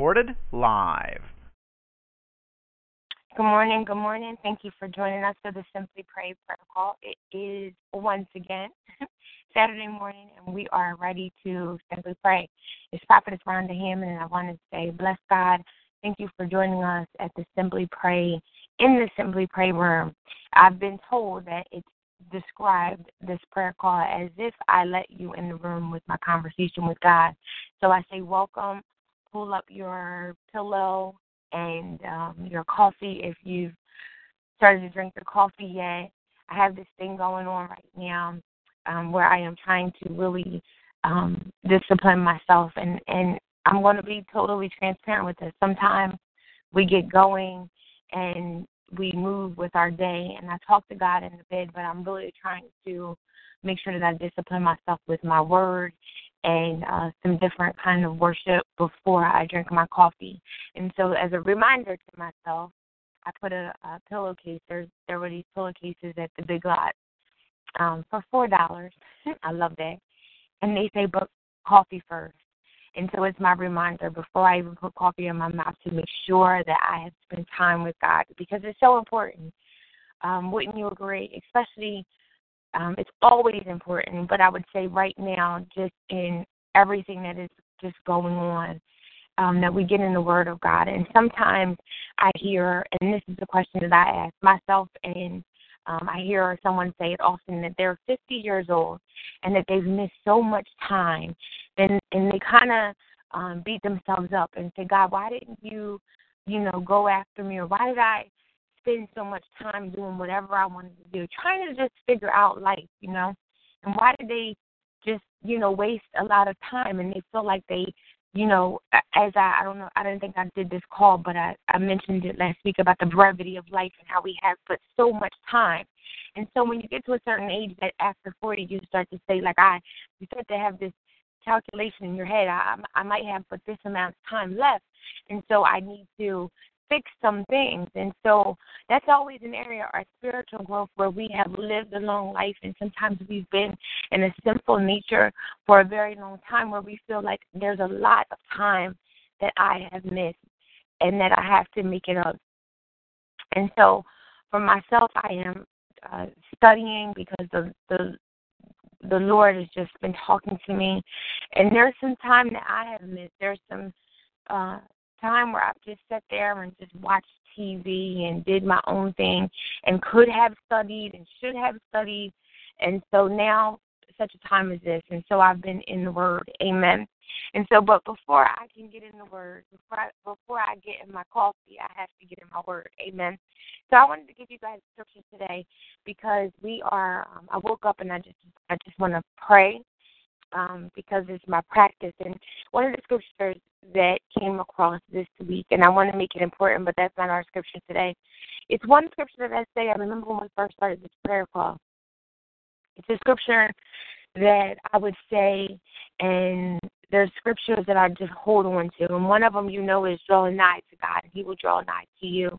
Recorded live. Good morning. Good morning. Thank you for joining us for the Simply Pray prayer call. It is once again Saturday morning, and we are ready to simply pray. It's Prophetess Rhonda Hammond, and I want to say, bless God Thank you for joining us at the Simply Pray in the Simply Pray room. I've been told that it's described this prayer call as if I let you in the room with my conversation with God. So I say, welcome. Pull up your pillow and um, your coffee if you've started to drink your coffee yet. I have this thing going on right now um, where I am trying to really um, discipline myself and and I'm going to be totally transparent with this. Sometimes we get going and we move with our day, and I talk to God in the bed, but I'm really trying to make sure that I discipline myself with my word and uh, some different kind of worship before I drink my coffee. And so, as a reminder to myself, I put a, a pillowcase. There, there were these pillowcases at the Big Lot um, for four dollars. I love that. And they say, "But coffee first. And so it's my reminder before I even put coffee in my mouth to make sure that I have spent time with God because it's so important. Um, wouldn't you agree? Especially, um, it's always important, but I would say right now, just in everything that is just going on, um, that we get in the Word of God. And sometimes I hear, and this is the question that I ask myself, and um, I hear someone say it often that they're 50 years old and that they've missed so much time and and they kind of um, beat themselves up and say, God, why didn't you, you know, go after me, or why did I spend so much time doing whatever I wanted to do, trying to just figure out life, you know, and why did they just, you know, waste a lot of time and they feel like they, you know, as I, I don't know, I didn't think I did this call, but I, I mentioned it last week about the brevity of life and how we have put so much time. And so when you get to a certain age, that after 40, you start to say, like I, you start to have this calculation in your head. I, I might have but this amount of time left, and so I need to fix some things. And so that's always an area of our spiritual growth where we have lived a long life, and sometimes we've been in a sinful nature for a very long time where we feel like there's a lot of time that I have missed and that I have to make it up. And so for myself, I am uh, studying because the the the Lord has just been talking to me. And there's some time that I have missed. There's some uh time where I've just sat there and just watched TV and did my own thing and could have studied and should have studied. And so now such a time as this. And so I've been in the Word. Amen. And so, but before I can get in the Word, before I, before I get in my coffee, I have to get in my Word. Amen. So I wanted to give you guys scripture today because we are. Um, I woke up and I just I just want to pray um, because it's my practice. And one of the scriptures that came across this week, and I want to make it important, but that's not our scripture today. It's one scripture that I say. I remember when we first started this prayer call. It's a scripture that I would say, and there's scriptures that I just hold on to, and one of them you know is drawing nigh to God, and He will draw nigh to you.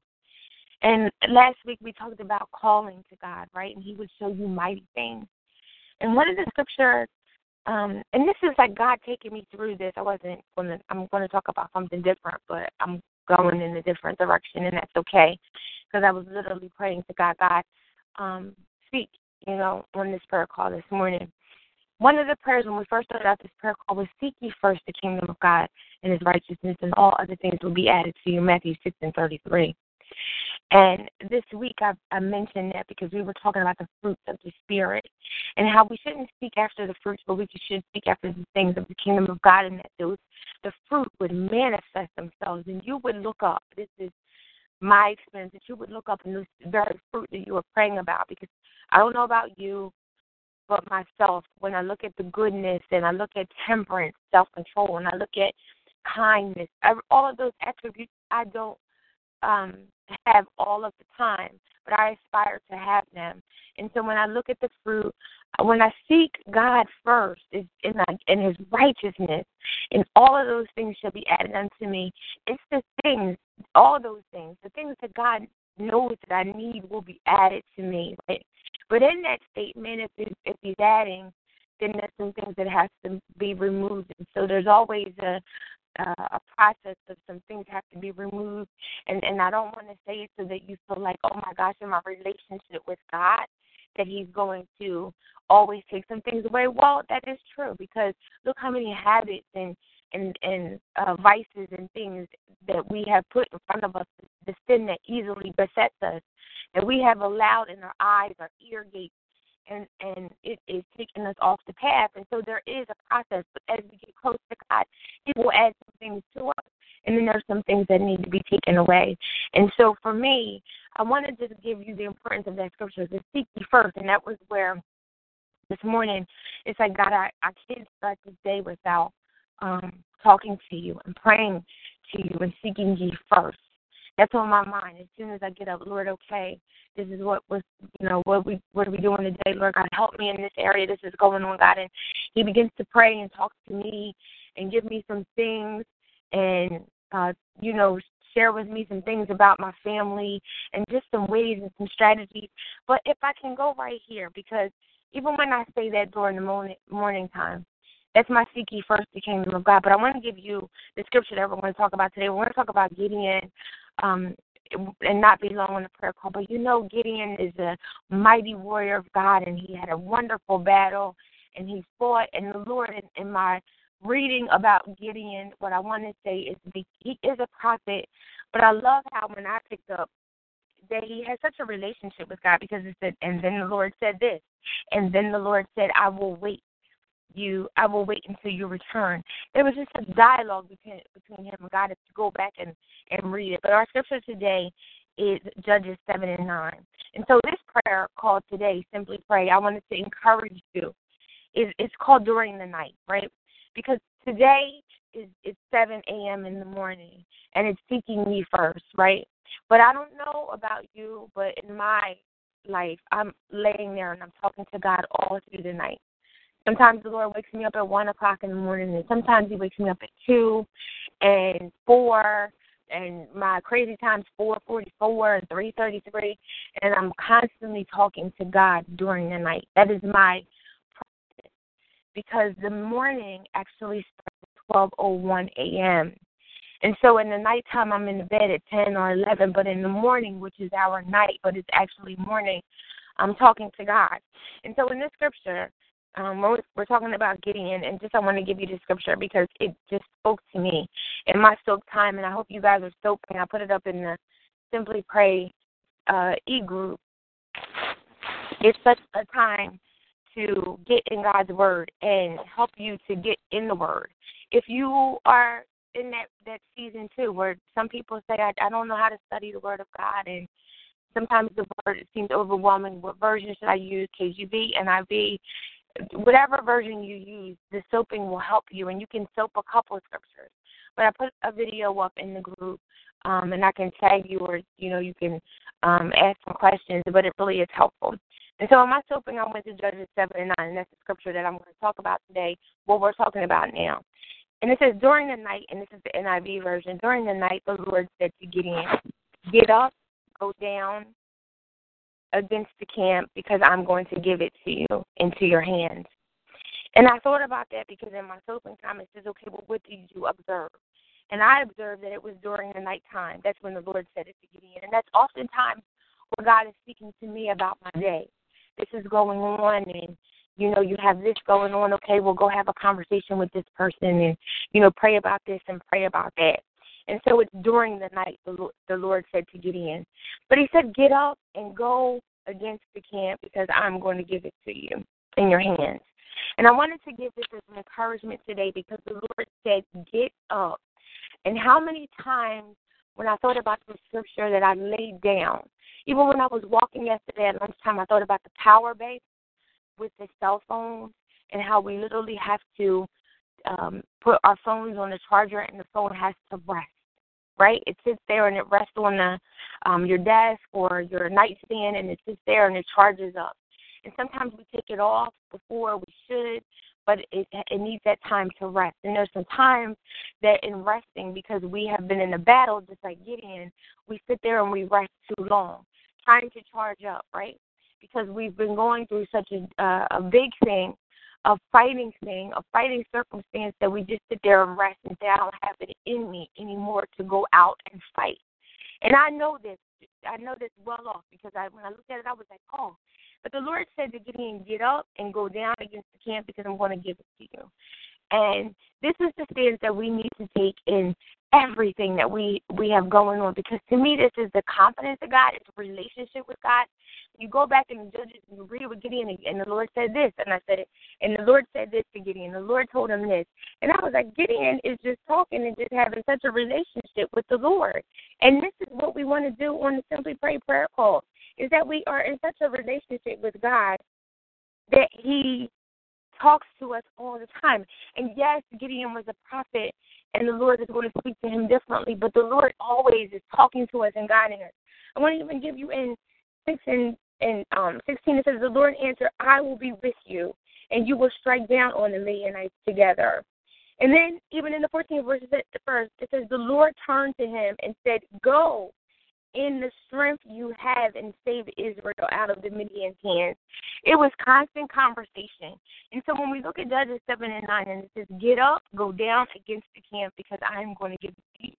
And last week we talked about calling to God, right? And He would show you mighty things. And one of the scriptures, um, and this is like God taking me through this. I wasn't to. I'm going to talk about something different, but I'm going in a different direction, and that's okay, because I was literally praying to God, God, um, speak, you know, on this prayer call this morning. One of the prayers when we first started out this prayer call was seek ye first the kingdom of God and his righteousness and all other things will be added to you, Matthew six and thirty three. And this week I, I mentioned that because we were talking about the fruits of the Spirit and how we shouldn't seek after the fruits, but we should seek after the things of the kingdom of God and that those the fruit would manifest themselves and you would look up. This is my experience that you would look up and this very fruit that you were praying about because I don't know about you, but myself when I look at the goodness and I look at temperance, self control, and I look at kindness, all of those attributes I don't um, have all of the time, but I aspire to have them. And so when I look at the fruit, when I seek God first is in, in His righteousness, and all of those things shall be added unto me. It's the things, all those things, the things that God knows that I need will be added to me. Right? But in that statement, if he's, if he's adding, then there's some things that has to be removed. And so there's always a uh, a process of some things have to be removed. And and I don't want to say it so that you feel like, oh my gosh, in my relationship with God, that He's going to always take some things away. Well, that is true because look how many habits and and and uh, vices and things that we have put in front of us, the sin that easily besets us, that we have allowed in our eyes, our ear gates, and and it is taking us off the path. And so there is a process, but as we get close to God, He will add some things to us, and then there's some things that need to be taken away. And so for me, I want to just give you the importance of that scripture to seek ye first, and that was where this morning it's like God, I, I can't start this day without um talking to you and praying to you and seeking ye first. That's on my mind. As soon as I get up, Lord, okay, this is what was you know, what we what are we doing today, Lord God, help me in this area. This is going on, God. And he begins to pray and talk to me and give me some things and uh, you know, share with me some things about my family and just some ways and some strategies. But if I can go right here, because even when I say that during the morning morning time, that's my seek ye first the kingdom of God. But I want to give you the scripture that we're going to talk about today. We're going to talk about Gideon um, and not be long on the prayer call. But you know, Gideon is a mighty warrior of God, and he had a wonderful battle, and he fought. And the Lord, in, in my reading about Gideon, what I want to say is he is a prophet. But I love how when I picked up that he has such a relationship with God because it said, and then the Lord said this, and then the Lord said, I will wait you I will wait until you return. There was just a dialogue between between him and God if you go back and, and read it. But our scripture today is Judges seven and nine. And so this prayer called today, Simply Pray, I wanted to encourage you. Is it's called during the night, right? Because today is it's seven AM in the morning and it's seeking me first, right? But I don't know about you, but in my life, I'm laying there and I'm talking to God all through the night. Sometimes the Lord wakes me up at one o'clock in the morning, and sometimes He wakes me up at two and four, and my crazy times four forty four and three thirty three, and I'm constantly talking to God during the night. That is my practice because the morning actually starts at twelve oh one a.m. And so in the nighttime, I'm in the bed at 10 or 11, but in the morning, which is our night, but it's actually morning, I'm talking to God. And so in this scripture, um, we're, talking about Gideon, and just I want to give you the scripture because it just spoke to me in my soak time, and I hope you guys are soaking. I put it up in the Simply Pray uh, e group. It's such a time to get in God's word and help you to get in the word. If you are in that that season too, where some people say, I, I don't know how to study the word of God, and sometimes the word seems overwhelming. What version should I use? KJV, NIV? Whatever version you use, the soaping will help you, and you can soap a couple of scriptures. But I put a video up in the group, um, and I can tag you, or you know, you can um, ask some questions. But it really is helpful. And so in my soaping, I went to Judges seven and nine, and that's the scripture that I'm going to talk about today. What we're talking about now. And it says, during the night, and this is the NIV version. During the night, the Lord said to Gideon, "Get up, go down, against the camp because I'm going to give it to you into your hands. And I thought about that because in my soaping time it says, okay, well, what did you observe? And I observed that it was during the nighttime. That's when the Lord said it to Gideon. And that's oftentimes where God is speaking to me about my day. This is going on, and you know, you have this going on. Okay, well, go have a conversation with this person, and you know, pray about this and pray about that. And so it's during the night the, Lord said to Gideon. But he said, Get up and go against the camp because I'm going to give it to you in your hands. And I wanted to give this as an encouragement today because the Lord said, Get up. And how many times when I thought about the scripture that I laid down, even when I was walking yesterday at lunchtime, I thought about the power base with the cell phones and how we literally have to um, put our phones on the charger and the phone has to rest. Right? It sits there and it rests on the um, your desk or your nightstand and it sits there and it charges up. And sometimes we take it off before we should, but it it needs that time to rest. And there's some times that in resting, because we have been in a battle, just like Gideon, we sit there and we rest too long, trying to charge up, right? Because we've been going through such a uh, a big thing, a fighting thing, a fighting circumstance that we just sit there and rest and say, I don't have it in me anymore to go out and fight. And I know this. I know this well off because I when I looked at it, I was like, oh, but the Lord said to Gideon, Get up and go down against the camp because I'm going to give it to you. And this is the stance that we need to take in everything that we we have going on because to me this is the confidence of God, it's a relationship with God. You go back and Judges and you read with Gideon and the Lord said this and I said it and the Lord said this to Gideon. The Lord told him this. And I was like, Gideon is just talking and just having such a relationship with the Lord. And this is what we want to do on the Simply Pray prayer call is that we are in such a relationship with God that He talks to us all the time. And yes, Gideon was a prophet, and the Lord is going to speak to him differently, but the Lord always is talking to us and guiding us. I want to even give you in six and in um sixteen it says the Lord answered, I will be with you, and you will strike down on the Midianites together. And then even in the 14th verse, first, it says the Lord turned to him and said, Go, in the strength you have and save Israel out of the Midian's hands. It was constant conversation. And so when we look at Judges 7 and 9, and it says, Get up, go down against the camp because I am going to give you.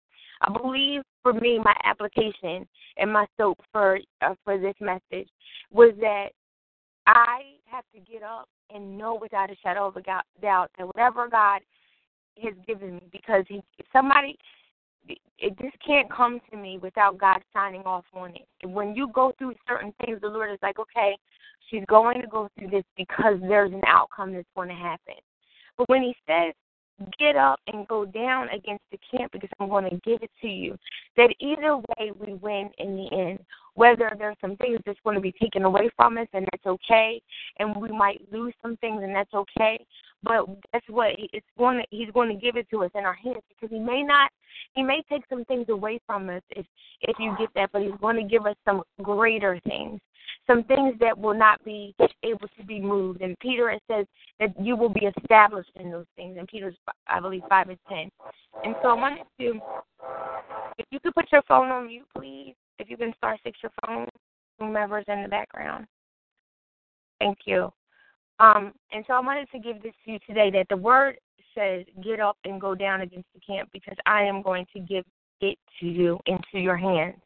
I believe for me, my application and my soap for uh, for this message was that I have to get up and know without a shadow of a doubt that whatever God has given me, because he, somebody it just can't come to me without God signing off on it. When you go through certain things, the Lord is like, okay, she's going to go through this because there's an outcome that's going to happen. But when He says, get up and go down against the camp because I'm going to give it to you, that either way we win in the end. Whether there's some things that's going to be taken away from us and that's okay, and we might lose some things and that's okay. But that's what it's going to, he's going to give it to us in our hands because he may not he may take some things away from us if if you get that, but he's going to give us some greater things, some things that will not be able to be moved. And Peter it says that you will be established in those things. And Peter's I believe five and ten. And so I wanted to, if you could put your phone on mute, please. If you can star six your phone, whomever's in the background. Thank you. Um, and so I wanted to give this to you today that the word says, Get up and go down against the camp because I am going to give it to you into your hands.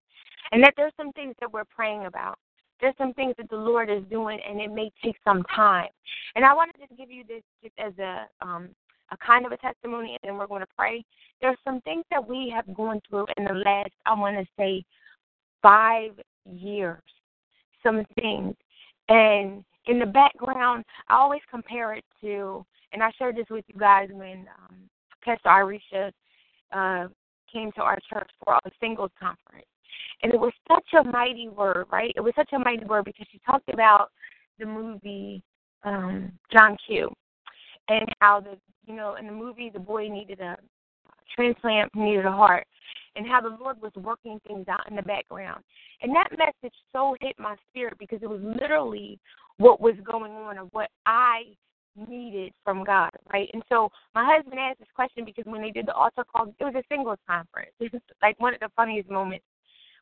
And that there's some things that we're praying about. There's some things that the Lord is doing, and it may take some time. And I want to just give you this just as a um, a kind of a testimony, and then we're going to pray. There's some things that we have gone through in the last, I want to say, five years. Some things, and in the background, I always compare it to and I shared this with you guys when um, Pastor Arisha uh, came to our church for a singles conference. And it was such a mighty word, right? It was such a mighty word because she talked about the movie um, John Q. And how the you know in the movie the boy needed a transplant, needed a heart, and how the Lord was working things out in the background. And that message so hit my spirit because it was literally what was going on and what I needed from God, right? And so my husband asked this question because when they did the altar call, it was a singles conference. It was like one of the funniest moments.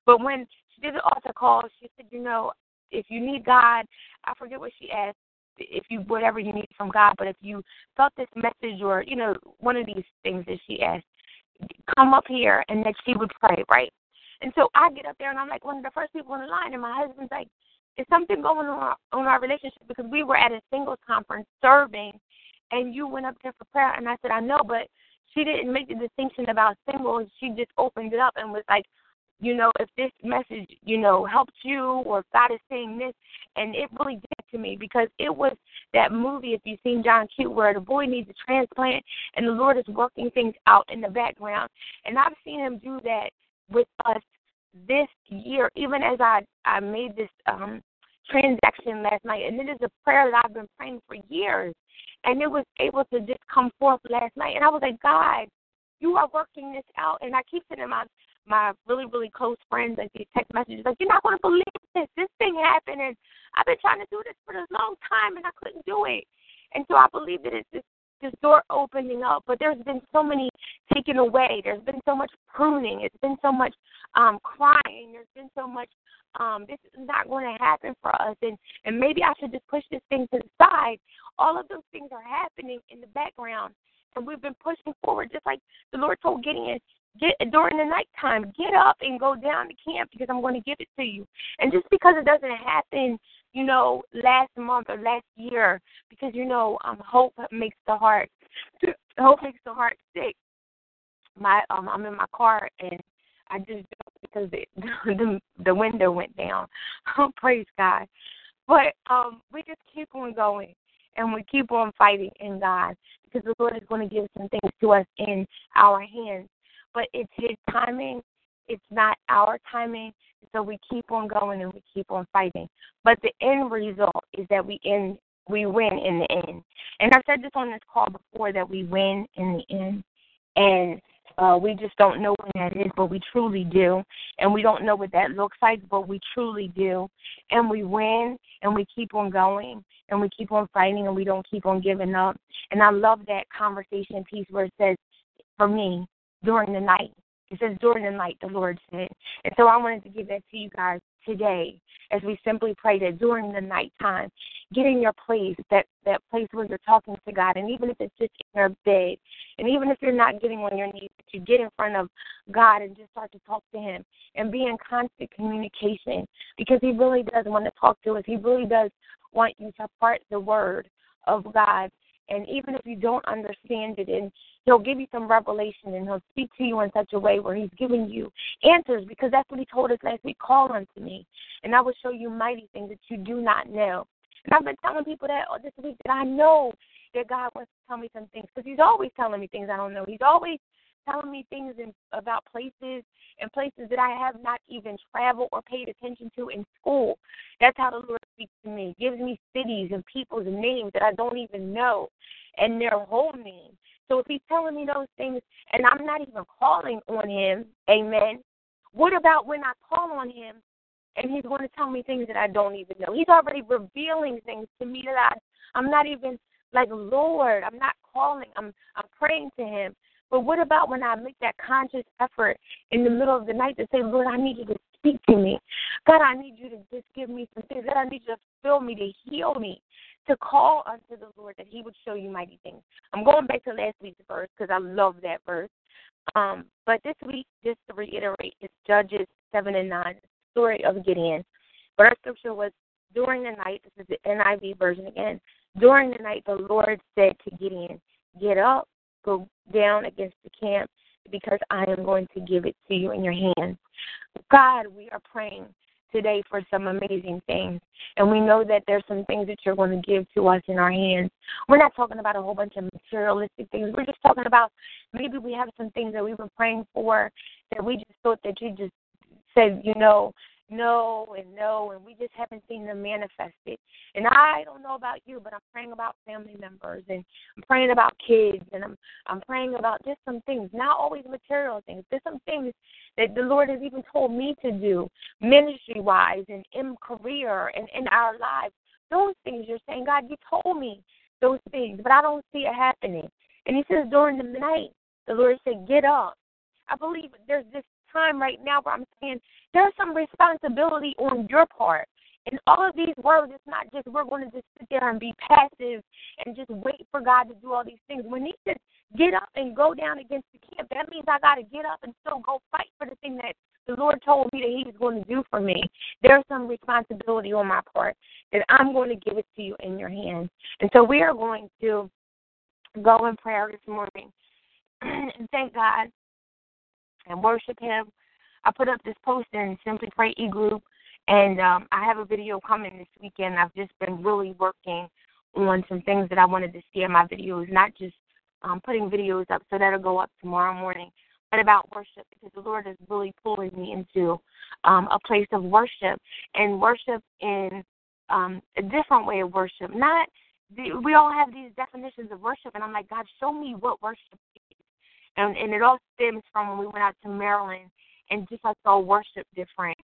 But when she did the altar call, she said, you know, if you need God, I forget what she asked, if you whatever you need from God, but if you felt this message or you know one of these things that she asked, come up here and that she would pray, right? And so I get up there and I'm like one of the first people in the line, and my husband's like, is something going on on our relationship because we were at a singles conference serving and you went up there for prayer and I said, I know, but she didn't make the distinction about singles. She just opened it up and was like, you know, if this message, you know, helped you or if God is saying this and it really did to me because it was that movie if you've seen John Q where the boy needs a transplant and the Lord is working things out in the background. And I've seen him do that with us this year, even as I I made this um transaction last night, and it is a prayer that I've been praying for years, and it was able to just come forth last night. And I was like, God, you are working this out. And I keep sending my my really really close friends like these text messages like you're not going to believe this this thing happened and I've been trying to do this for a long time and I couldn't do it. And so I believe that it's this this door opening up, but there's been so many taken away. There's been so much pruning. It's been so much um crying. There's been so much um this is not going to happen for us and and maybe I should just push this thing to the side. All of those things are happening in the background and we've been pushing forward just like the Lord told Gideon, get during the nighttime, get up and go down to camp because I'm going to give it to you. And just because it doesn't happen you know, last month or last year because you know, um, hope makes the heart hope makes the heart sick. My um, I'm in my car and I just because it, the the window went down. Praise God. But um, we just keep on going and we keep on fighting in God because the Lord is going to give some things to us in our hands. But it's His timing. It's not our timing. So we keep on going and we keep on fighting. But the end result is that we end we win in the end. And I've said this on this call before that we win in the end. And uh, we just don't know when that is, but we truly do. And we don't know what that looks like, but we truly do. And we win and we keep on going and we keep on fighting and we don't keep on giving up. And I love that conversation piece where it says, for me, during the night, it says, during the night, the Lord said. And so I wanted to give that to you guys today as we simply pray that during the nighttime, get in your place, that, that place where you're talking to God. And even if it's just in your bed, and even if you're not getting on your knees, that you get in front of God and just start to talk to Him and be in constant communication because He really does want to talk to us. He really does want you to part the word of God and even if you don't understand it, and he'll give you some revelation and he'll speak to you in such a way where he's giving you answers because that's what he told us last week. Call unto me, and I will show you mighty things that you do not know. And I've been telling people that this week that I know that God wants to tell me some things because He's always telling me things I don't know. He's always telling me things in, about places and places that I have not even traveled or paid attention to in school. That's how the Lord speaks to me. Gives me cities and people's names that I don't even know and their whole name. So if he's telling me those things and I'm not even calling on him, amen. What about when I call on him and he's going to tell me things that I don't even know? He's already revealing things to me that I I'm not even like Lord, I'm not calling. I'm I'm praying to him. But what about when I make that conscious effort in the middle of the night to say, Lord, I need you to speak to me. God, I need you to just give me some things. God, I need you to fill me, to heal me, to call unto the Lord that He would show you mighty things. I'm going back to last week's verse because I love that verse. Um, but this week, just to reiterate, it's Judges 7 and 9, the story of Gideon. But our scripture was during the night, this is the NIV version again. During the night, the Lord said to Gideon, Get up, go down against the camp because I am going to give it to you in your hands. God, we are praying today for some amazing things. And we know that there's some things that you're going to give to us in our hands. We're not talking about a whole bunch of materialistic things. We're just talking about maybe we have some things that we were praying for that we just thought that you just said, you know, no and no, and we just haven't seen them manifested. And I don't know about you, but I'm praying about family members, and I'm praying about kids, and I'm I'm praying about just some things, not always material things. There's some things that the Lord has even told me to do, ministry wise, and in career, and in our lives. Those things you're saying, God, you told me those things, but I don't see it happening. And He says during the night, the Lord said, get up. I believe there's this time right now where I'm saying there's some responsibility on your part. And all of these words, it's not just we're going to just sit there and be passive and just wait for God to do all these things. When He says get up and go down against the camp, that means I got to get up and still go fight for the thing that the Lord told me that He was going to do for me. There's some responsibility on my part that I'm going to give it to you in your hands. And so we are going to go in prayer this morning and thank God and worship Him. I put up this post in Simply Pray E group, and um, I have a video coming this weekend. I've just been really working on some things that I wanted to see in my videos, not just um, putting videos up, so that'll go up tomorrow morning, but about worship because the Lord is really pulling me into um, a place of worship and worship in um, a different way of worship. Not we all have these definitions of worship, and I'm like, God, show me what worship. And and it all stems from when we went out to Maryland and just I saw worship different.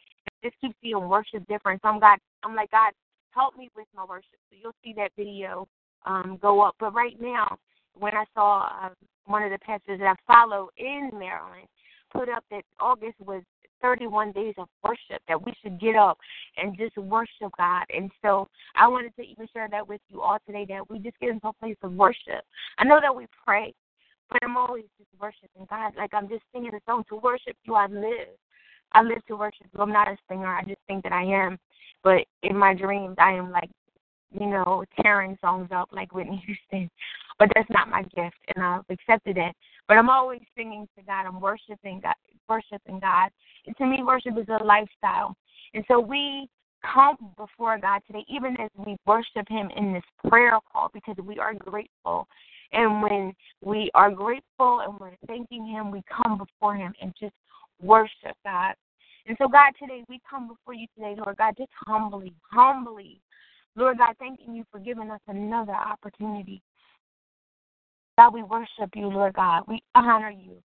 Just keep seeing worship different. So I'm God, I'm like God, help me with my worship. So you'll see that video um, go up. But right now, when I saw uh, one of the pastors that I follow in Maryland put up that August was 31 days of worship, that we should get up and just worship God. And so I wanted to even share that with you all today that we just get into a place of worship. I know that we pray, but I'm always just worshiping God. Like I'm just singing a song to worship you. I live. I live to worship you. I'm not a singer. I just think that I am. But in my dreams, I am like, you know, tearing songs up like Whitney Houston. But that's not my gift, and I've accepted it. But I'm always singing to God. I'm worshiping God. Worshiping God. And to me, worship is a lifestyle. And so we come before God today, even as we worship Him in this prayer call, because we are grateful. And when we are grateful and we're thanking Him, we come before Him and just worship God. And so, God, today we come before you today, Lord God, just humbly, humbly. Lord God, thanking you for giving us another opportunity. God, we worship you, Lord God. We honor you.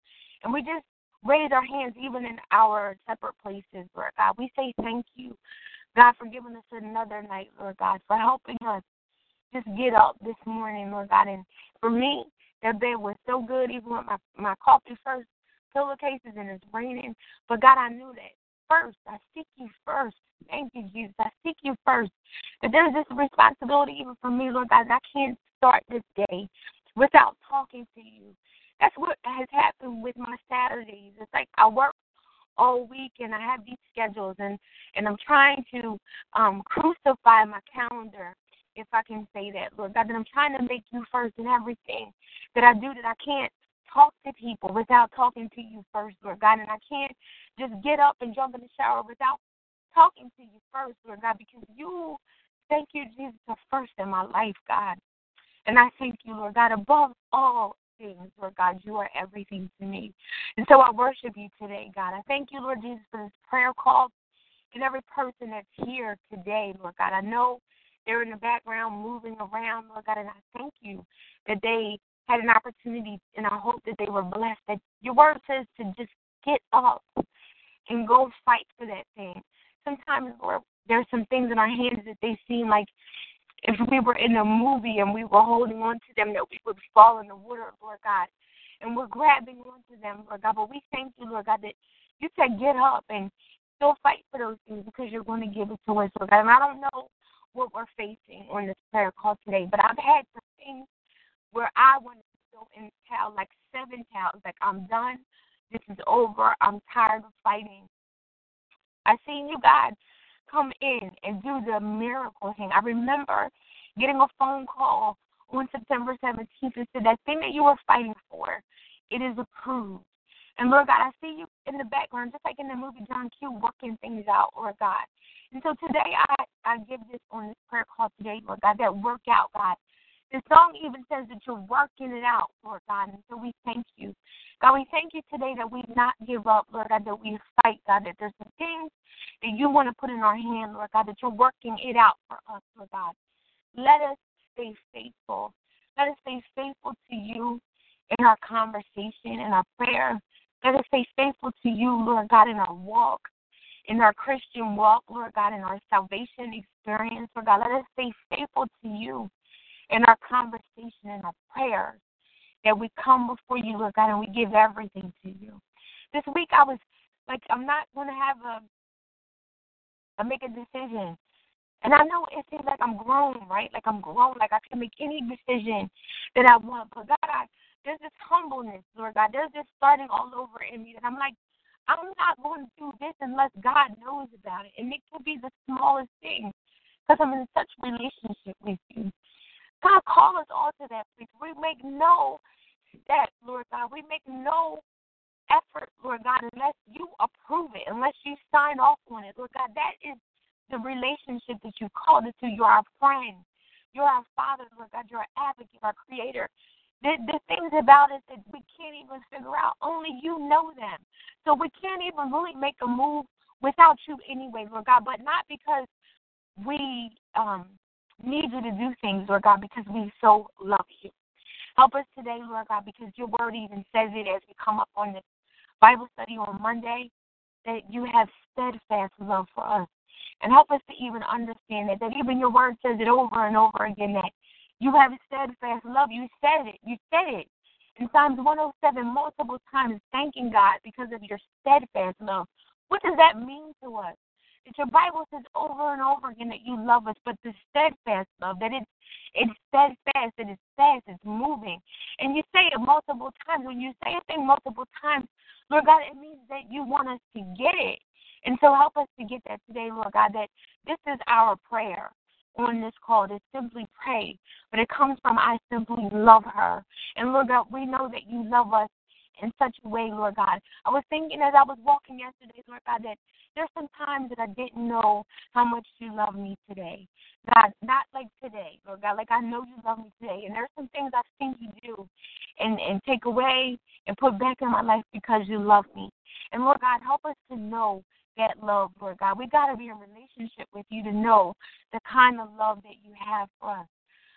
And we just raise our hands even in our separate places, Lord God. We say thank you, God, for giving us another night, Lord God, for helping us just get up this morning, Lord God. And for me, that bed was so good, even with my my coffee first pillowcases and it's raining. But God, I knew that first. I seek you first. Thank you, Jesus. I seek you first. But there's this responsibility even for me, Lord God. I can't start this day without talking to you. That's what has happened with my Saturdays. It's like I work all week and I have these schedules and and I'm trying to um crucify my calendar if I can say that, Lord God, that I'm trying to make you first in everything that I do, that I can't talk to people without talking to you first, Lord God, and I can't just get up and jump in the shower without talking to you first, Lord God, because you, thank you, Jesus, are first in my life, God. And I thank you, Lord God, above all things, Lord God, you are everything to me. And so I worship you today, God. I thank you, Lord Jesus, for this prayer call and every person that's here today, Lord God. I know they're in the background moving around, Lord God, and I thank you that they had an opportunity, and I hope that they were blessed. That your word says to just get up and go fight for that thing. Sometimes, Lord, there's some things in our hands that they seem like if we were in a movie and we were holding on to them, that we would fall in the water, Lord God. And we're grabbing onto them, Lord God. But we thank you, Lord God, that you said get up and still fight for those things because you're going to give it to us, Lord God. And I don't know what we're facing on this prayer call today. But I've had some things where I want to go in tell like seven towels, like I'm done. This is over. I'm tired of fighting. I seen you guys come in and do the miracle thing. I remember getting a phone call on September 17th and said that thing that you were fighting for, it is approved. And Lord God, I see you in the background, just like in the movie John Q, working things out, Lord God. And so today I, I give this on this prayer call today, Lord God, that work out, God. The song even says that you're working it out, Lord God. And so we thank you. God, we thank you today that we not give up, Lord God, that we fight, God, that there's some things that you want to put in our hand, Lord God, that you're working it out for us, Lord God. Let us stay faithful. Let us stay faithful to you in our conversation, in our prayer. Let us stay faithful to you, Lord God, in our walk in our Christian walk, Lord God, in our salvation experience, Lord God. Let us stay faithful to you in our conversation, in our prayers, that we come before you, Lord God, and we give everything to you. This week I was like, I'm not going to have a, a make a decision. And I know it seems like I'm grown, right? Like I'm grown, like I can make any decision that I want. But God, I, there's this humbleness, Lord God. There's this starting all over in me that I'm like, I'm not going to do this unless God knows about it. And it could be the smallest thing because I'm in such relationship with you. God, call us all to that place. We make no step, Lord God. We make no effort, Lord God, unless you approve it, unless you sign off on it. Lord God, that is the relationship that you called us to. You're our friend. You're our Father, Lord God. You're our advocate, our creator. The, the things about us that we can't even figure out, only you know them. So we can't even really make a move without you anyway, Lord God, but not because we um, need you to do things, Lord God, because we so love you. Help us today, Lord God, because your word even says it as we come up on this Bible study on Monday, that you have steadfast love for us. And help us to even understand that, that even your word says it over and over again that you have a steadfast love. You said it. You said it in Psalms 107 multiple times, thanking God because of your steadfast love. What does that mean to us? That your Bible says over and over again that you love us, but the steadfast love, that it's it's steadfast, that it's fast, it's moving. And you say it multiple times. When you say a thing multiple times, Lord God, it means that you want us to get it. And so help us to get that today, Lord God, that this is our prayer on this call to simply pray, but it comes from I simply love her. And Lord God, we know that you love us in such a way, Lord God. I was thinking as I was walking yesterday, Lord God, that there's some times that I didn't know how much you love me today. God, not like today, Lord God, like I know you love me today. And there's some things I've seen you do and, and take away and put back in my life because you love me. And Lord God, help us to know that love, Lord God. We got to be in relationship with you to know the kind of love that you have for us.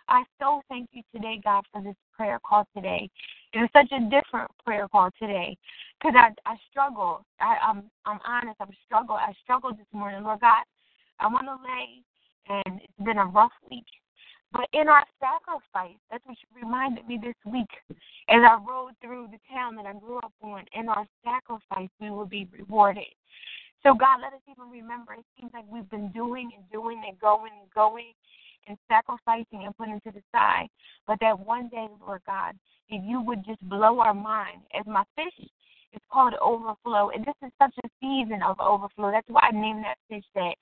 I so thank you today, God, for this prayer call today. It was such a different prayer call today because I I struggle. I, I'm I'm honest. I'm struggle. I struggled this morning, Lord God. I want to lay, and it's been a rough week. But in our sacrifice, that's what you reminded me this week as I rode through the town that I grew up on. In our sacrifice, we will be rewarded. So, God, let us even remember it seems like we've been doing and doing and going and going and sacrificing and putting to the side. But that one day, Lord God, if you would just blow our mind, as my fish is called overflow, and this is such a season of overflow. That's why I named that fish that.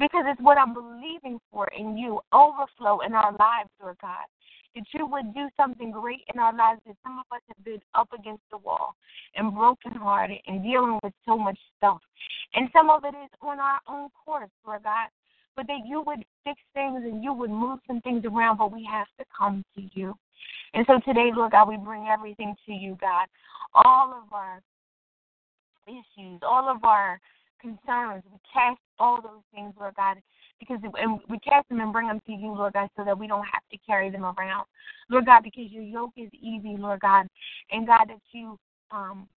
Because it's what I'm believing for in you, overflow in our lives, Lord God that you would do something great in our lives that some of us have been up against the wall and brokenhearted and dealing with so much stuff. And some of it is on our own course, Lord God. But that you would fix things and you would move some things around, but we have to come to you. And so today, Lord God, we bring everything to you, God. All of our issues, all of our concerns, we cast all those things, Lord God, because and we cast them and bring them to you, Lord God, so that we don't have to carry them around, Lord God, because your yoke is easy, Lord God, and God that you um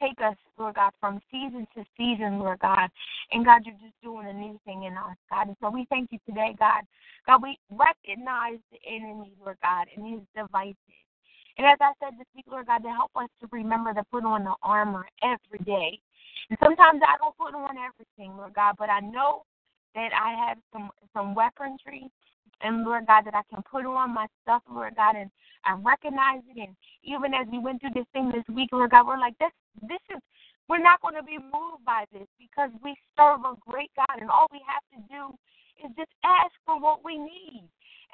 take us, Lord God, from season to season, Lord God. And God, you're just doing a new thing in us, God. And so we thank you today, God. God, we recognize the enemy, Lord God, and his devices. And as I said this week, Lord God, to help us to remember to put on the armor every day. And sometimes I don't put on everything, Lord God, but I know that I have some some weaponry and Lord God that I can put on my stuff, Lord God, and I recognize it. And even as we went through this thing this week, Lord God, we're like this. This is we're not going to be moved by this because we serve a great God, and all we have to do is just ask for what we need.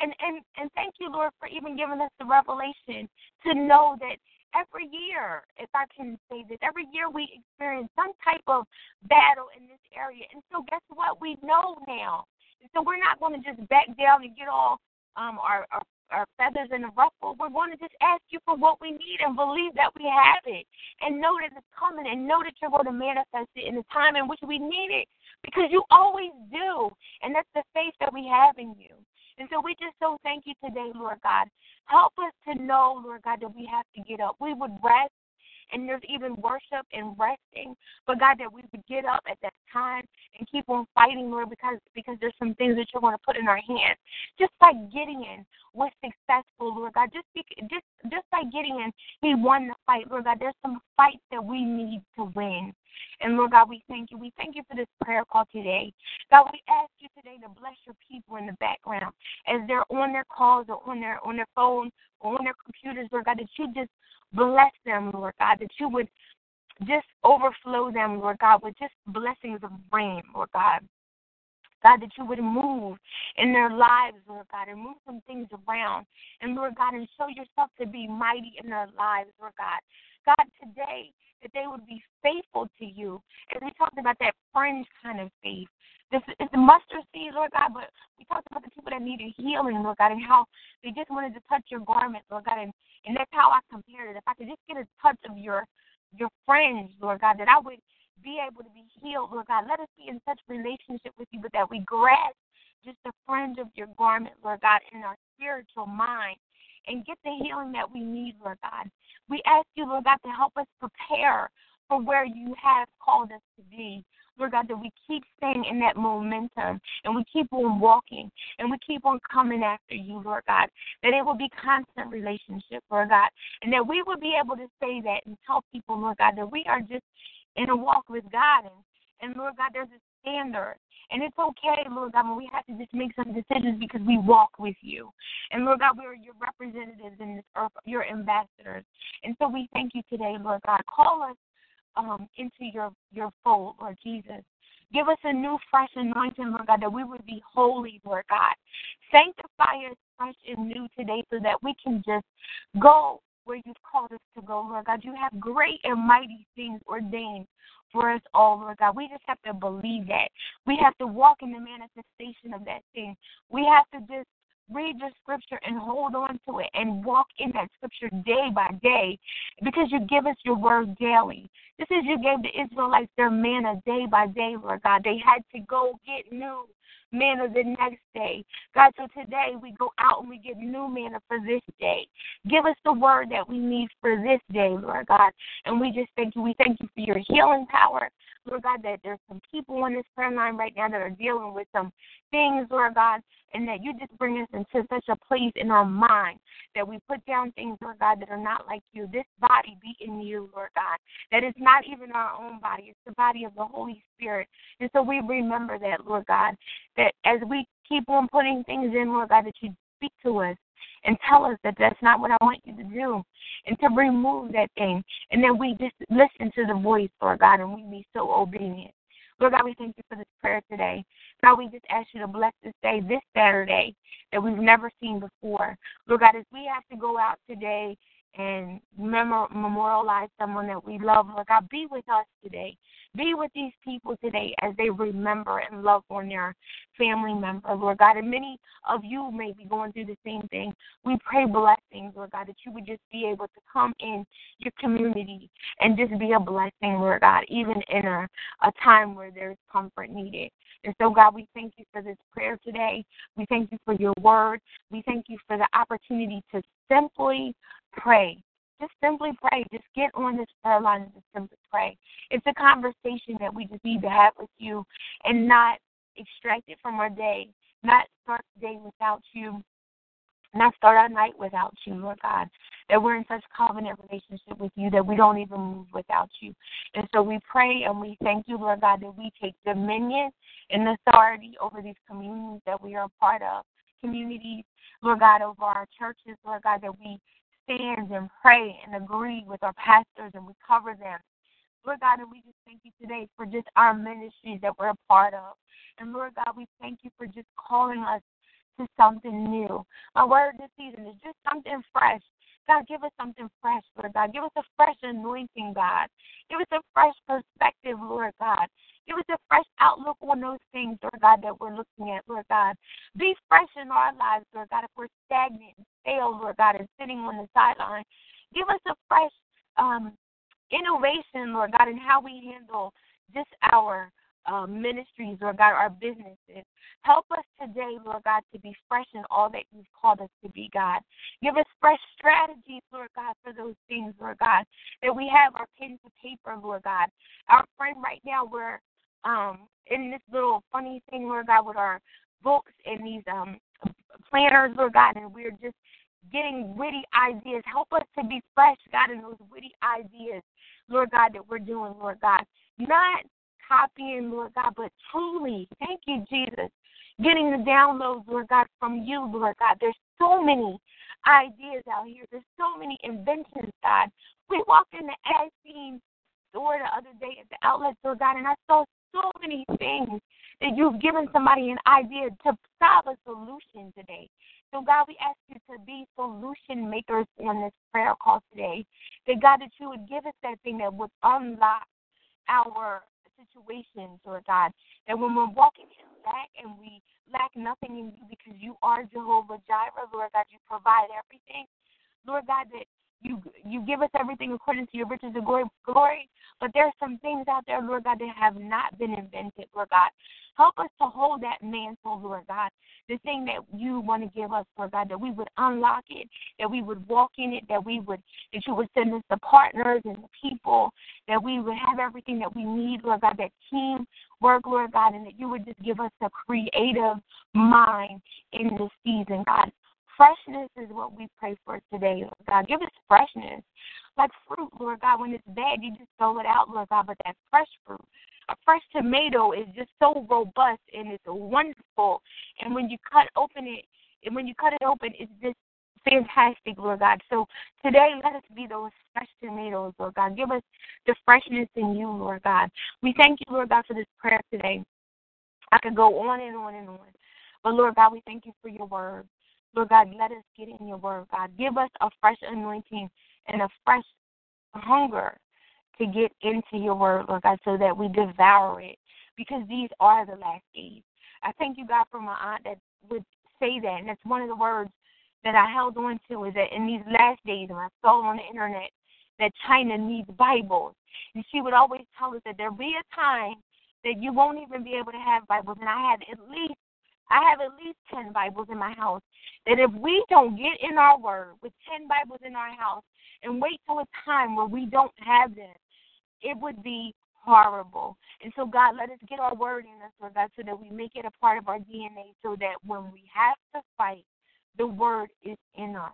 And and and thank you, Lord, for even giving us the revelation to know that every year, if I can say this, every year we experience some type of battle in this area. And so, guess what? We know now. And so, we're not going to just back down and get all um, our, our our feathers in a ruffle. We're going to just ask you for what we need and believe that we have it and know that it's coming and know that you're going to manifest it in the time in which we need it because you always do. And that's the faith that we have in you. And so we just so thank you today, Lord God. Help us to know, Lord God, that we have to get up. We would rest and there's even worship and resting. But God, that we would get up at that time and keep on fighting, Lord, because because there's some things that you're going to put in our hands. Just like Gideon was successful, Lord God. Just just just like Gideon, he won the fight, Lord God. There's some fights that we need to win. And Lord God, we thank you. We thank you for this prayer call today. God, we ask you today to bless your people in the background as they're on their calls or on their on their phone or on their computers, Lord God, that you just bless them, Lord God, that you would just overflow them, Lord God, with just blessings of rain, Lord God. God, that you would move in their lives, Lord God, and move some things around. And Lord God, and show yourself to be mighty in their lives, Lord God. God, today, that they would be faithful to you. As we talked about that fringe kind of faith. This is the mustard seed, Lord God, but we talked about the people that needed healing, Lord God, and how they just wanted to touch your garment, Lord God, and, and that's how I compared it. If I could just get a touch of your your fringe, Lord God, that I would be able to be healed, Lord God. Let us be in such relationship with you, but that we grasp just the fringe of your garment, Lord God, in our spiritual mind and get the healing that we need, Lord God. We ask you, Lord God, to help us prepare for where you have called us to be. Lord God, that we keep staying in that momentum and we keep on walking and we keep on coming after you, Lord God. That it will be constant relationship, Lord God, and that we will be able to say that and tell people, Lord God, that we are just in a walk with God and, and Lord God, there's a standard. And it's okay, Lord God, when we have to just make some decisions because we walk with you. And Lord God, we are your representatives in this earth, your ambassadors. And so we thank you today, Lord God. Call us um, into your, your fold, Lord Jesus. Give us a new, fresh anointing, Lord God, that we would be holy, Lord God. Sanctify us fresh and new today so that we can just go where you've called us to go, Lord God. You have great and mighty things ordained for us all, Lord God. We just have to believe that. We have to walk in the manifestation of that thing. We have to just read your scripture and hold on to it and walk in that scripture day by day because you give us your word daily. This is you gave the Israelites their manna day by day, Lord God, they had to go get new manna the next day. God, so today we go out and we get new manna for this day. Give us the word that we need for this day, Lord God. And we just thank you. We thank you for your healing power. Lord God, that there's some people on this prayer line right now that are dealing with some things, Lord God, and that you just bring us into such a place in our mind that we put down things, Lord God, that are not like you. This body be in you, Lord God. That is not even our own body, it's the body of the Holy Spirit. And so we remember that, Lord God, that as we keep on putting things in, Lord God, that you speak to us and tell us that that's not what I want you to do, and to remove that thing, and then we just listen to the voice, Lord God, and we be so obedient. Lord God, we thank you for this prayer today. God, we just ask you to bless this day, this Saturday, that we've never seen before. Lord God, as we have to go out today and memorialize someone that we love. Lord God, be with us today. Be with these people today as they remember and love on their family member, Lord God. And many of you may be going through the same thing. We pray blessings, Lord God, that you would just be able to come in your community and just be a blessing, Lord God, even in a, a time where there's comfort needed. And so, God, we thank you for this prayer today. We thank you for your word. We thank you for the opportunity to simply pray. Just simply pray. Just get on this prayer line and just simply pray. It's a conversation that we just need to have with you and not extract it from our day, not start the day without you, not start our night without you, Lord God. That we're in such covenant relationship with you that we don't even move without you. And so we pray and we thank you, Lord God, that we take dominion and authority over these communities that we are a part of. Communities, Lord God, over our churches, Lord God, that we stand and pray and agree with our pastors and we cover them. Lord God, and we just thank you today for just our ministries that we're a part of. And Lord God, we thank you for just calling us to something new. My word this season is just something fresh. God, give us something fresh, Lord God. Give us a fresh anointing, God. Give us a fresh perspective, Lord God. Give us a fresh outlook on those things, Lord God, that we're looking at, Lord God. Be fresh in our lives, Lord God. If we're stagnant and stale, Lord God, and sitting on the sideline, give us a fresh um, innovation, Lord God, in how we handle just our uh, ministries, Lord God, our businesses. Help us today, Lord God, to be fresh in all that you've called us to be, God. Give us fresh strategies, Lord God, for those things, Lord God, that we have our pen to paper, Lord God. Our friend right now, we're um, in this little funny thing, Lord God, with our books and these um, planners, Lord God, and we're just getting witty ideas. Help us to be fresh, God, in those witty ideas, Lord God, that we're doing, Lord God. Not copying, Lord God, but truly, thank you, Jesus, getting the downloads, Lord God, from you, Lord God. There's so many ideas out here. There's so many inventions, God. We walked in the ad scene store the other day at the outlet store, God, and I saw so many things that you've given somebody an idea to solve a solution today. So, God, we ask you to be solution makers on this prayer call today. That, God, that you would give us that thing that would unlock our situations, Lord God. That when we're walking in lack and we lack nothing in you because you are Jehovah Jireh, Lord God, you provide everything. Lord God, that you you give us everything according to your riches and glory, glory. But there's some things out there, Lord God, that have not been invented, Lord God. Help us to hold that mantle, Lord God. The thing that you want to give us, Lord God, that we would unlock it, that we would walk in it, that we would that you would send us the partners and the people, that we would have everything that we need, Lord God, that team work, Lord God, and that you would just give us a creative mind in this season, God. Freshness is what we pray for today, Lord God. Give us freshness. Like fruit, Lord God, when it's bad, you just throw it out, Lord God, but that fresh fruit. A fresh tomato is just so robust and it's wonderful. And when you cut open it, and when you cut it open, it's just fantastic, Lord God. So today, let us be those fresh tomatoes, Lord God. Give us the freshness in you, Lord God. We thank you, Lord God, for this prayer today. I could go on and on and on. But Lord God, we thank you for your word. Lord God, let us get in your word, God. Give us a fresh anointing and a fresh hunger to get into your word, Lord God, so that we devour it. Because these are the last days. I thank you, God, for my aunt that would say that. And that's one of the words that I held on to is that in these last days, and I saw on the internet that China needs Bibles. And she would always tell us that there'll be a time that you won't even be able to have Bibles. And I have at least I have at least 10 Bibles in my house. That if we don't get in our word with 10 Bibles in our house and wait till a time where we don't have them, it would be horrible. And so, God, let us get our word in us, Lord God, so that we make it a part of our DNA so that when we have to fight, the word is in us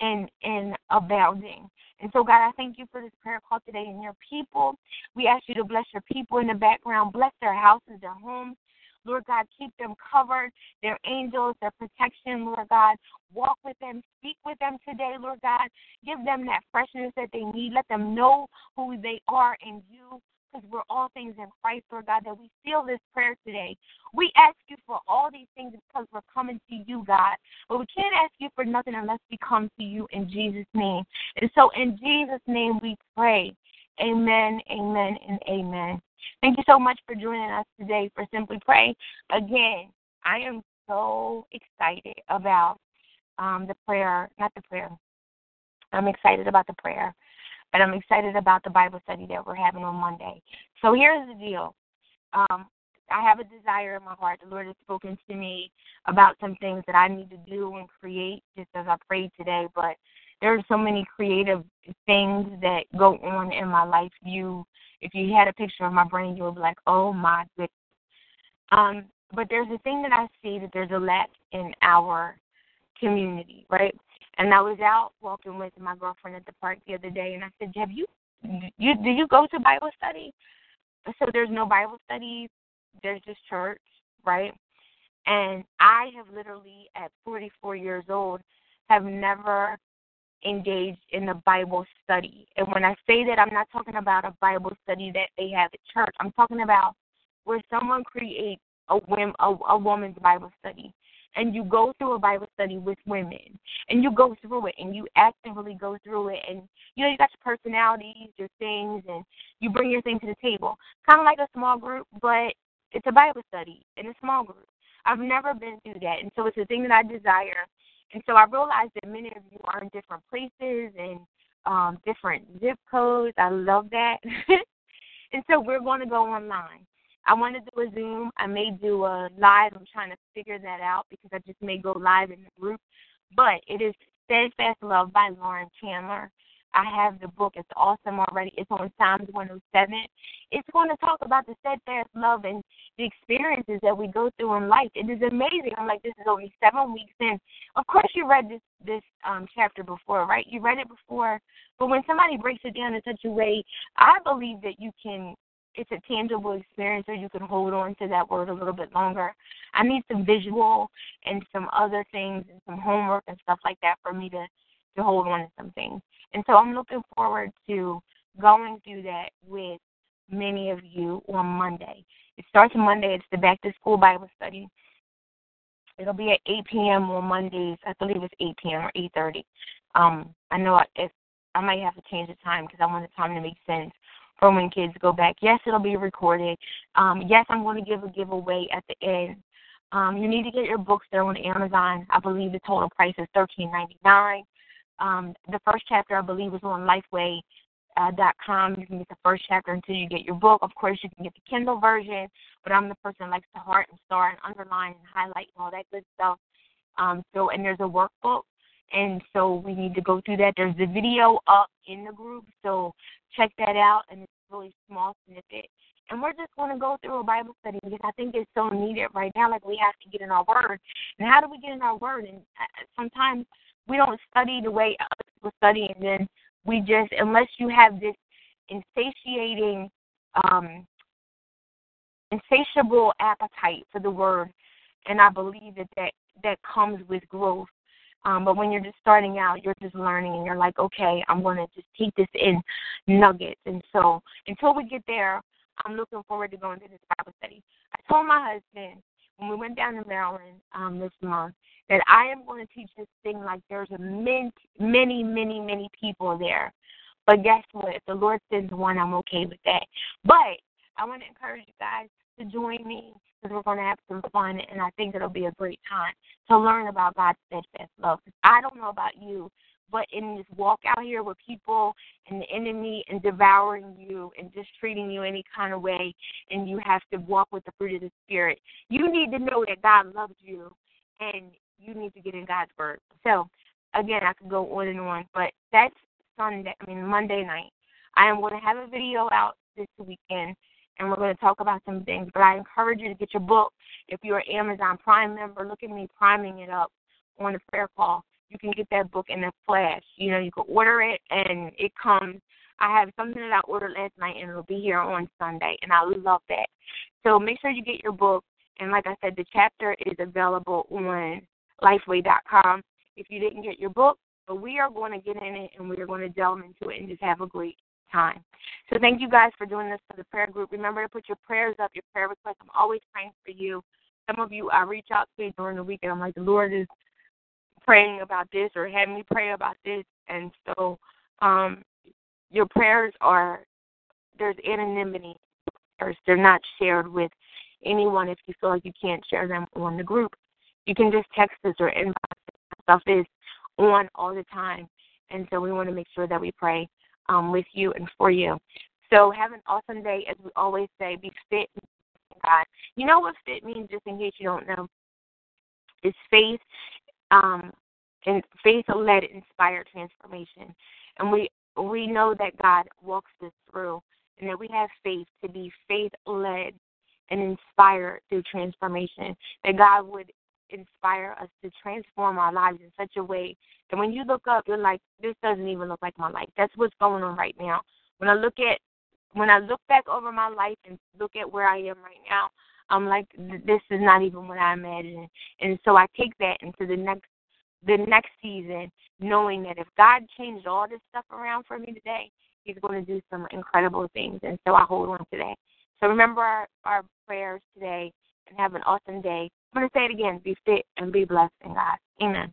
and and abounding. And so, God, I thank you for this prayer call today and your people. We ask you to bless your people in the background, bless their houses, their homes, Lord God, keep them covered, their angels, their protection, Lord God. Walk with them, speak with them today, Lord God. Give them that freshness that they need. Let them know who they are in you because we're all things in Christ, Lord God, that we feel this prayer today. We ask you for all these things because we're coming to you, God. But we can't ask you for nothing unless we come to you in Jesus' name. And so in Jesus' name we pray. Amen, amen, and amen. Thank you so much for joining us today for Simply Pray. Again, I am so excited about um, the prayer, not the prayer. I'm excited about the prayer, but I'm excited about the Bible study that we're having on Monday. So here's the deal. Um, I have a desire in my heart. The Lord has spoken to me about some things that I need to do and create just as I prayed today. But there are so many creative things that go on in my life. You if you had a picture of my brain, you would be like, oh my goodness. Um, but there's a thing that I see that there's a lack in our community, right? And I was out walking with my girlfriend at the park the other day, and I said, "Have you, you do you go to Bible study?" So there's no Bible study. There's just church, right? And I have literally, at 44 years old, have never engaged in a Bible study. And when I say that, I'm not talking about a Bible study that they have at church. I'm talking about where someone creates a, a, a woman's Bible study. And you go through a Bible study with women, and you go through it, and you actively go through it, and you know you got your personalities, your things, and you bring your thing to the table, kind of like a small group, but it's a Bible study in a small group. I've never been through that, and so it's a thing that I desire and so I realized that many of you are in different places and um, different zip codes. I love that. and so we're going to go online. I want to do a Zoom. I may do a live. I'm trying to figure that out because I just may go live in the group. But it is Steadfast Love by Lauren Chandler. I have the book. It's awesome already. It's on Psalms 107. It's going to talk about the steadfast love and the experiences that we go through in life. It is amazing. I'm like, this is only seven weeks in. Of course, you read this this um, chapter before, right? You read it before, but when somebody breaks it down in such a way, I believe that you can. It's a tangible experience, or you can hold on to that word a little bit longer. I need some visual and some other things and some homework and stuff like that for me to to hold on to something. And so I'm looking forward to going through that with many of you on Monday. It starts Monday. It's the back to school Bible study. It'll be at 8 p.m. on Mondays. I believe it's 8 p.m. or 8:30. Um, I know if I might have to change the time because I want the time to make sense for when kids go back. Yes, it'll be recorded. Um, yes, I'm going to give a giveaway at the end. Um, you need to get your books there on Amazon. I believe the total price is $13.99. Um, the first chapter, I believe, is on Lifeway. Uh, dot com. You can get the first chapter until you get your book. Of course, you can get the Kindle version, but I'm the person that likes to heart and star and underline and highlight and all that good stuff. Um, so, and there's a workbook, and so we need to go through that. There's the video up in the group, so check that out. And it's a really small snippet. And we're just going to go through a Bible study because I think it's so needed right now. Like we have to get in our Word. And how do we get in our Word? And uh, sometimes we don't study the way other people study, and then we just, unless you have this insatiating, um, insatiable appetite for the Word, and I believe that that, that comes with growth. Um, but when you're just starting out, you're just learning, and you're like, okay, I'm going to just take this in nuggets. And so until we get there, I'm looking forward to going to this Bible study. I told my husband when we went down to Maryland um, this month that I am going to teach this thing like there's a many, many, many, many people there. But guess what? If the Lord sends one, I'm okay with that. But I want to encourage you guys to join me because we're going to have some fun, and I think it'll be a great time to learn about God's steadfast love. I don't know about you, but in this walk out here with people and the enemy and devouring you and just treating you any kind of way, and you have to walk with the fruit of the Spirit, you need to know that God loves you and you need to get in God's Word. So, again, I could go on and on, but that's Sunday, I mean, Monday night. I am going to have a video out this weekend and we're going to talk about some things. But I encourage you to get your book. If you're an Amazon Prime member, look at me priming it up on the prayer call you can get that book in a flash. You know, you can order it and it comes. I have something that I ordered last night and it'll be here on Sunday, and I love that. So make sure you get your book. And like I said, the chapter is available on lifeway.com if you didn't get your book. But we are going to get in it and we are going to delve into it and just have a great time. So thank you guys for doing this for the prayer group. Remember to put your prayers up, your prayer requests. I'm always praying for you. Some of you I reach out to during the week and I'm like, the Lord is praying about this or had me pray about this. And so um, your prayers are, there's anonymity. They're not shared with anyone if you feel like you can't share them on the group. You can just text us or inbox us. Stuff is on all the time. And so we want to make sure that we pray um, with you and for you. So have an awesome day. As we always say, be fit God. You know what fit means, just in case you don't know? It's faith um, and faith-led inspired transformation. And we we know that God walks us through, and that we have faith to be faith-led and inspired through transformation. That God would inspire us to transform our lives in such a way that when you look up, you're like, this doesn't even look like my life. That's what's going on right now. When I look at when I look back over my life and look at where I am right now, I'm like, this is not even what I imagined. And so I take that into the next the next season, knowing that if God changed all this stuff around for me today, He's going to do some incredible things. And so I hold on to that. So remember our, our prayers today and have an awesome day. I'm going to say it again be fit and be blessed in God. Amen.